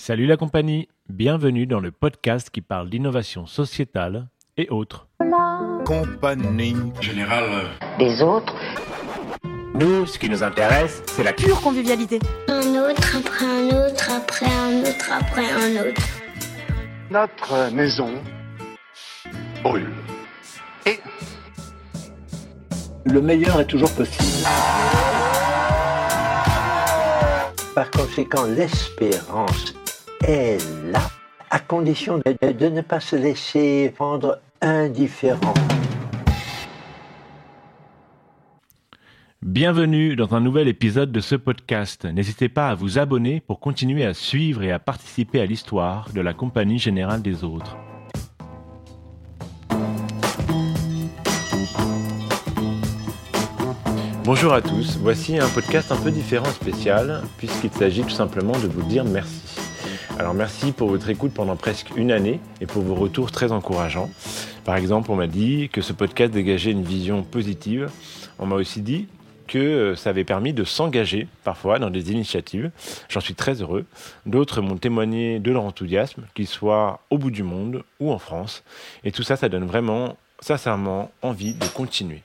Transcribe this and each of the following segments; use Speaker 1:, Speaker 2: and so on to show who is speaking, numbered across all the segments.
Speaker 1: Salut la compagnie, bienvenue dans le podcast qui parle d'innovation sociétale et autres.
Speaker 2: compagnie
Speaker 3: général.
Speaker 4: des autres,
Speaker 1: Nous, ce qui nous intéresse, c'est la
Speaker 5: pure convivialité.
Speaker 6: Un autre, après un autre, après un autre, après un autre.
Speaker 2: Notre maison brûle. Et
Speaker 7: le meilleur est toujours possible. Par conséquent, l'espérance est là, à condition de, de- de ne pas se laisser rendre indifférent.
Speaker 1: Bienvenue dans un nouvel épisode de ce podcast. N'hésitez pas à vous abonner pour continuer à suivre et à participer à l'histoire de la Compagnie Générale des Autres. Bonjour à tous, voici un podcast un peu différent spécial puisqu'il s'agit tout simplement de vous dire merci. Alors merci pour votre écoute pendant presque une année et pour vos retours très encourageants. Par exemple, on m'a dit que ce podcast dégageait une vision positive. On m'a aussi dit que euh, ça avait permis de s'engager parfois dans des initiatives. J'en suis très heureux. D'autres m'ont témoigné de leur enthousiasme, qu'ils soient au bout du monde ou en France. Et tout ça, ça donne vraiment, sincèrement, envie de continuer.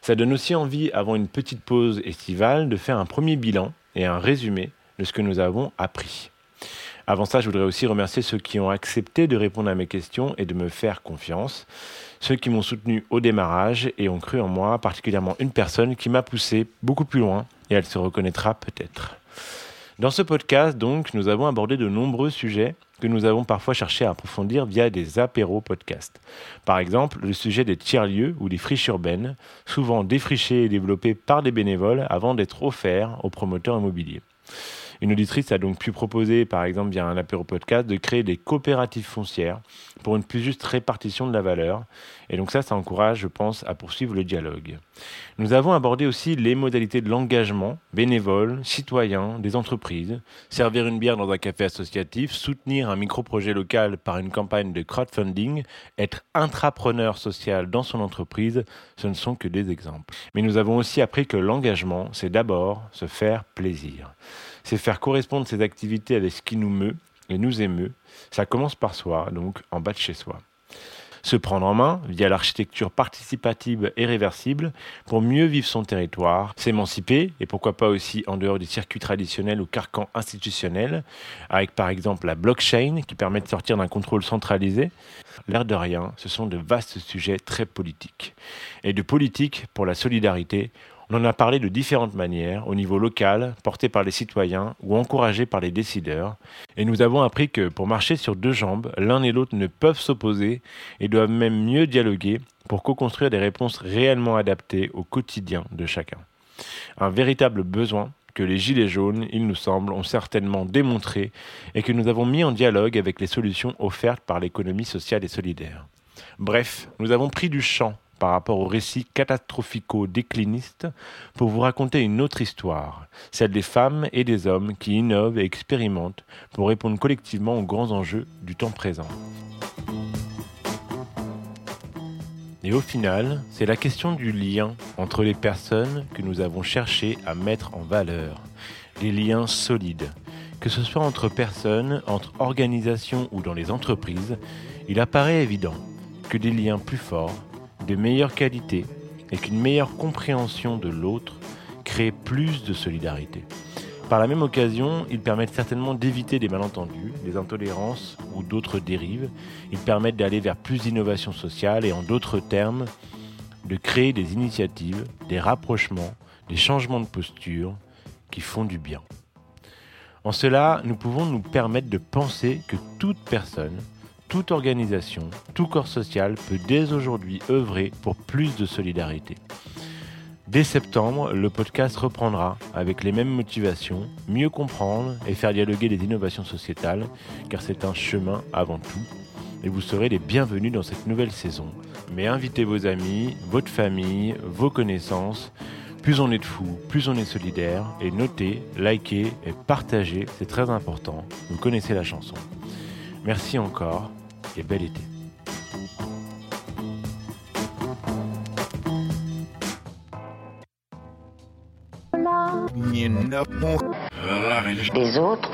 Speaker 1: Ça donne aussi envie, avant une petite pause estivale, de faire un premier bilan et un résumé de ce que nous avons appris. Avant ça, je voudrais aussi remercier ceux qui ont accepté de répondre à mes questions et de me faire confiance. Ceux qui m'ont soutenu au démarrage et ont cru en moi, particulièrement une personne qui m'a poussé beaucoup plus loin et elle se reconnaîtra peut-être. Dans ce podcast, donc, nous avons abordé de nombreux sujets que nous avons parfois cherché à approfondir via des apéros podcasts. Par exemple, le sujet des tiers-lieux ou des friches urbaines, souvent défrichées et développées par des bénévoles avant d'être offerts aux promoteurs immobiliers. Une auditrice a donc pu proposer, par exemple via un apéro podcast, de créer des coopératives foncières pour une plus juste répartition de la valeur. Et donc ça, ça encourage, je pense, à poursuivre le dialogue. Nous avons abordé aussi les modalités de l'engagement, bénévole, citoyen, des entreprises, servir une bière dans un café associatif, soutenir un micro-projet local par une campagne de crowdfunding, être intrapreneur social dans son entreprise, ce ne sont que des exemples. Mais nous avons aussi appris que l'engagement, c'est d'abord se faire plaisir. C'est faire correspondre ses activités avec ce qui nous meut et nous émeut. Ça commence par soi, donc en bas de chez soi se prendre en main via l'architecture participative et réversible pour mieux vivre son territoire, s'émanciper et pourquoi pas aussi en dehors des circuits traditionnels ou carcans institutionnels, avec par exemple la blockchain qui permet de sortir d'un contrôle centralisé. L'air de rien, ce sont de vastes sujets très politiques. Et de politique pour la solidarité, on en a parlé de différentes manières, au niveau local, porté par les citoyens ou encouragé par les décideurs. Et nous avons appris que pour marcher sur deux jambes, l'un et l'autre ne peuvent s'opposer et doivent même mieux dialoguer pour co-construire des réponses réellement adaptées au quotidien de chacun. Un véritable besoin que les Gilets jaunes, il nous semble, ont certainement démontré et que nous avons mis en dialogue avec les solutions offertes par l'économie sociale et solidaire. Bref, nous avons pris du champ par rapport au récit catastrophico-décliniste pour vous raconter une autre histoire, celle des femmes et des hommes qui innovent et expérimentent pour répondre collectivement aux grands enjeux du temps présent. Et au final, c'est la question du lien entre les personnes que nous avons cherché à mettre en valeur, les liens solides. Que ce soit entre personnes, entre organisations ou dans les entreprises, il apparaît évident que des liens plus forts de meilleure qualité et qu'une meilleure compréhension de l'autre crée plus de solidarité. Par la même occasion, ils permettent certainement d'éviter des malentendus, des intolérances ou d'autres dérives. Ils permettent d'aller vers plus d'innovation sociale et en d'autres termes, de créer des initiatives, des rapprochements, des changements de posture qui font du bien. En cela, nous pouvons nous permettre de penser que toute personne, toute organisation, tout corps social peut dès aujourd'hui œuvrer pour plus de solidarité. Dès septembre, le podcast reprendra avec les mêmes motivations, mieux comprendre et faire dialoguer les innovations sociétales, car c'est un chemin avant tout. Et vous serez les bienvenus dans cette nouvelle saison. Mais invitez vos amis, votre famille, vos connaissances. Plus on est de fous, plus on est solidaire. Et notez, likez et partagez, c'est très important. Vous connaissez la chanson. Merci encore et bel été.
Speaker 4: Des autres,